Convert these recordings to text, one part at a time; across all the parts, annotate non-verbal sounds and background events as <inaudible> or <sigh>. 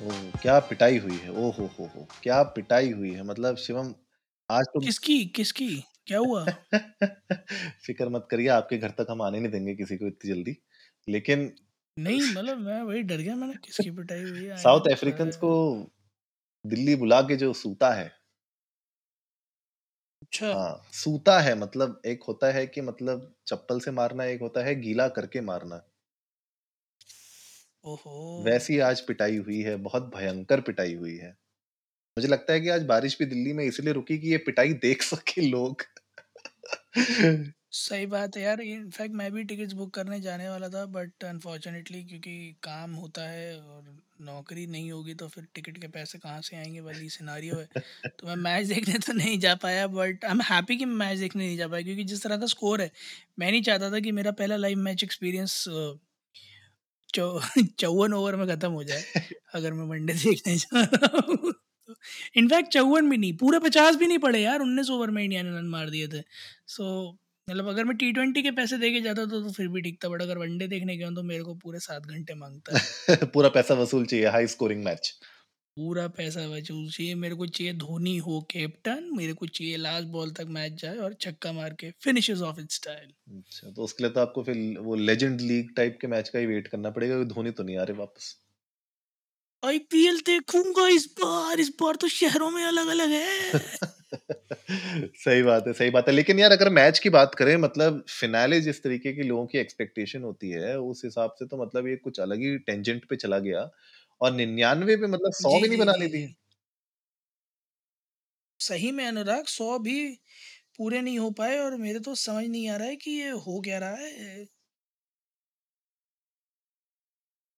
ओ क्या पिटाई हुई है? ओ हो हो हो क्या पिटाई हुई है? मतलब शिवम आज तो किसकी किसकी? क्या हुआ? <laughs> फ़िक्र मत करिए आपके घर तक हम आने नहीं देंगे किसी को इतनी जल्दी। लेकिन नहीं मतलब मैं वही डर गया मैंने किसकी पिटाई हुई है? साउथ अफ्रीकन को दिल्ली बुला के जो सूता है अच्छा। हाँ सूता है मतलब एक होता है कि मतलब चप्पल से मारना एक होता है गीला करके मारना। ओहो। वैसी आज पिटाई हुई है बहुत भयंकर पिटाई हुई है। मुझे लगता है कि आज बारिश भी दिल्ली में इसलिए रुकी कि ये पिटाई देख सके लोग। सही बात है यार इनफैक्ट मैं भी टिकट्स बुक करने जाने वाला था बट अनफॉर्चुनेटली क्योंकि काम होता है और नौकरी नहीं होगी तो फिर टिकट के पैसे कहाँ से आएँगे वाली सिनारियो है। तो मैं मैच देखने तो नहीं जा पाया बट आई एम हैप्पी कि मैं मैच देखने नहीं जा पाया क्योंकि जिस तरह का स्कोर है मैं नहीं चाहता था कि मेरा पहला लाइव मैच एक्सपीरियंस <laughs> चौवन ओवर में ख़त्म हो जाए <laughs> अगर मैं वनडे देखने जा रहा हूँ इनफैक्ट चौवन भी नहीं पूरे पचास भी नहीं पड़े यार उन्नीस ओवर में इंडिया ने रन मार दिए थे। सो so, मतलब अगर मैं टी ट्वेंटी के पैसे दे के जाता तो, तो फिर भी ठीक था बट अगर वनडे देखने गया तो मेरे को पूरे सात घंटे माँगता है। <laughs> पूरा पैसा वसूल चाहिए हाई स्कोरिंग मैच पूरा पैसा वसूल चाहिए मेरे को चाहिए धोनी हो कैप्टन मेरे को चाहिए लास्ट बॉल तक मैच जाए और छक्का मार के फिनिशेस ऑफ़ इट स्टाइल अच्छा तो उसके लिए तो आपको फिर वो लेजेंड लीग टाइप के मैच का ही वेट करना पड़ेगा क्योंकि धोनी तो नहीं आ रहे वापस। आईपीएल देखूँगा इस बार इस बार तो शहरों में अलग अलग है। <laughs> सही बात है सही बात है लेकिन यार अगर मैच की बात करें मतलब फिनाले जिस तरीके की लोगों की एक्सपेक्टेशन होती है उस हिसाब से तो मतलब ये कुछ अलग ही टेंजेंट पे चला गया। और निन्यानवे पे मतलब सौ भी नहीं बना ली थी सही में अनुराग सौ भी पूरे नहीं हो पाए और मेरे तो समझ नहीं आ रहा है कि ये हो क्या रहा है।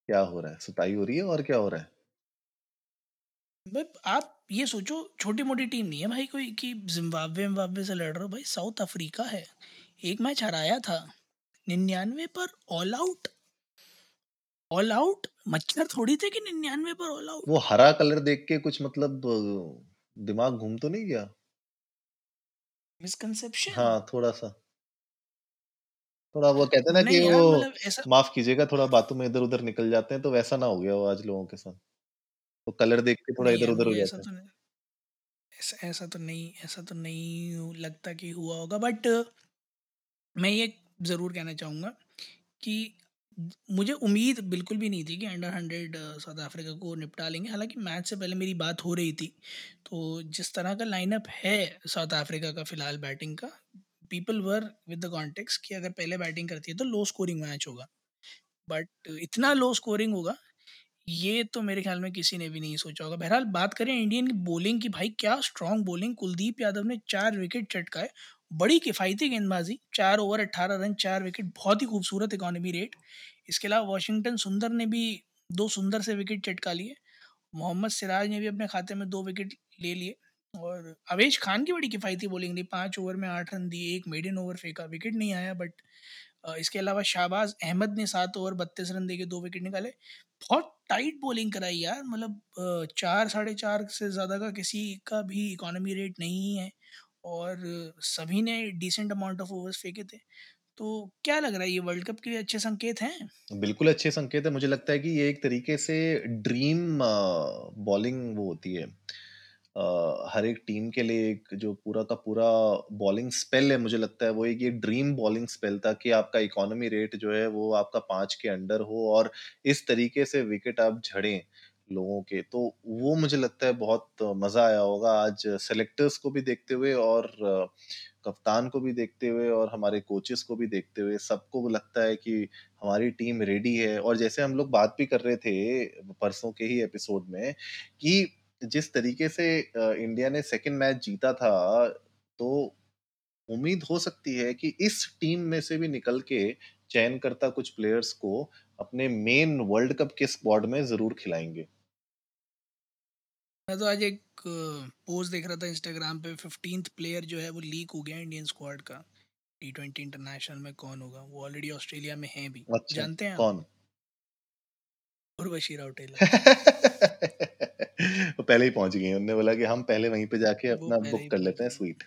क्या हो रहा है? सुताई हो रही है और क्या हो रहा है? भाई आप ये सोचो छोटी मोटी टीम नहीं है भाई कोई कि जिम्बाब्वे जिम्बाब्वे से लड़ रहा हो भाई साउथ अफ्रीका है। एक मैच हराया था निन्यानवे पर ऑल आउट। ऑल आउट मच्छर थोड़ी थे कि निन्यानवे पर ऑल आउट वो हरा कलर देख के कुछ मतलब दिमाग घूम तो नहीं गया? मिसकंसेप्शन हाँ थोड़ा सा। थोड़ा वो कहते हैं ना कि नहीं यार वो मतलब ऐसा माफ़ कीजिएगा थोड़ा बातों में इधर उधर निकल जाते हैं तो वैसा ना हो गया वो आज लोगों के साथ। तो कलर देख के थोड़ा नहीं इधर यार उधर हो मुझे जाते ऐसा हैं। तो नहीं ऐसा ऐसा तो नहीं ऐसा तो नहीं लगता कि हुआ होगा बट मैं ये ज़रूर कहना चाहूँगा कि मुझे उम्मीद बिल्कुल भी नहीं थी कि अंडर हंड्रेड साउथ अफ्रीका को निपटा लेंगे। हालाँकि मैच से पहले मेरी बात हो रही थी। तो जिस तरह का लाइनअप है साउथ अफ्रीका का फ़िलहाल बैटिंग का people were with the context कि अगर पहले बैटिंग करती है तो लो स्कोरिंग मैच होगा। बट इतना लो स्कोरिंग होगा, ये तो मेरे ख्याल में किसी ने भी नहीं सोचा होगा। बहरहाल बात करें इंडियन की बॉलिंग की, भाई क्या स्ट्रॉन्ग बॉलिंग कुलदीप यादव ने चार विकेट चटकाए बड़ी किफ़ायती गेंदबाजी, चार ओवर अट्ठारह रन, चार विकेट बहुत ही खूबसूरत इकॉनमी रेट इसके अलावा वाशिंगटन सुंदर ने भी दो सुंदर से विकेट चटका लिए। मोहम्मद सिराज ने भी अपने खाते में दो विकेट ले लिए। और अवेश खान की बड़ी किफ़ायती बॉलिंग रही। पाँच ओवर में आठ रन दिए, एक मेडिन ओवर फेंका विकेट नहीं आया बट इसके अलावा शाहबाज अहमद ने सात ओवर बत्तीस रन दे के दो विकेट निकाले। बहुत टाइट बॉलिंग कराई यार मतलब चार, साढ़े चार से ज़्यादा का किसी का भी इकोनॉमी रेट नहीं है। और सभी ने डिसेंट अमाउंट ऑफ़ ओवर्स फेंके थे। तो क्या लग रहा है, ये वर्ल्ड कप के लिए अच्छे संकेत हैं? बिल्कुल अच्छे संकेत है। मुझे लगता है कि ये एक तरीके से ड्रीम बॉलिंग वो होती है। हर एक टीम के लिए एक जो पूरा का पूरा बॉलिंग स्पेल है, मुझे लगता है वो एक ये ड्रीम बॉलिंग स्पेल था कि आपका इकोनॉमी रेट जो है वो आपका पाँच के अंडर हो और इस तरीके से विकेट आप झड़ें। लोगों के। तो वो मुझे लगता है बहुत मज़ा आया होगा आज सेलेक्टर्स को भी देखते हुए और, कप्तान को भी देखते हुए और हमारे कोचेस को भी देखते हुए सबको लगता है कि हमारी टीम रेडी है। और जैसे हम लोग बात भी कर रहे थे परसों के ही एपिसोड में कि जिस तरीके से इंडिया ने सेकेंड मैच जीता था तो उम्मीद हो सकती है कि इस टीम में से भी निकल के चयन करता कुछ प्लेयर्स को अपने मेन वर्ल्ड कप के स्क्वाड में ज़रूर खिलाएँगे। मैं तो आज एक पोस्ट देख रहा था इंस्टाग्राम पे फिफ्टींथ प्लेयर जो है वो लीक हो गया इंडियन स्क्वाड का। टी ट्वेंटी इंटरनेशनल में कौन होगा? वो ऑलरेडी ऑस्ट्रेलिया में है भी। अच्छा जानते हैं कौन? उर्वशी राउटेला <laughs> वो पहले ही पहुँच गए उन्होंने बोला कि हम पहले वहीं पे जाके अपना बुक कर लेते हैं स्वीट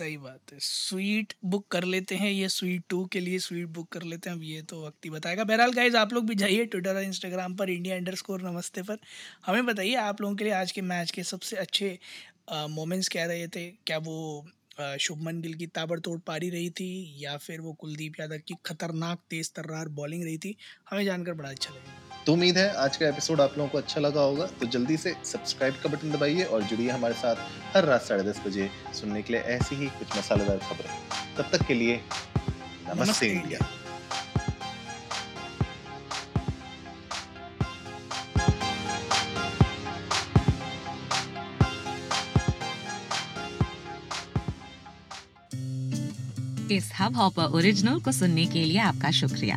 सही बात है। स्वीट बुक कर लेते हैं ये स्वीट टू के लिए स्वीट बुक कर लेते हैं, अब ये तो वक्त ही बताएगा। बहरहाल गाइज़ आप लोग भी जाइए ट्विटर और इंस्टाग्राम पर इंडिया अंडर स्कोर नमस्ते पर। हमें बताइए आप लोगों के लिए आज के मैच के सबसे अच्छे मोमेंट्स क्या रहे थे? क्या वो शुभमन गिल की ताबड़तोड़ पारी रही थी या फिर वो कुलदीप यादव की खतरनाक तेज तर्रार बॉलिंग रही थी? हमें जानकर बड़ा अच्छा लगेगा। तो उम्मीद है आज का एपिसोड आप लोगों को अच्छा लगा होगा। तो जल्दी से सब्सक्राइब का बटन दबाइए और जुड़िए हमारे साथ हर रात साढ़े दस बजे सुनने के लिए ऐसी ही कुछ मसालेदार खबरें। तब तक के लिए नमस्ते, नमस्ते। इंडिया। इस हब हॉपर ओरिजिनल को सुनने के लिए आपका शुक्रिया।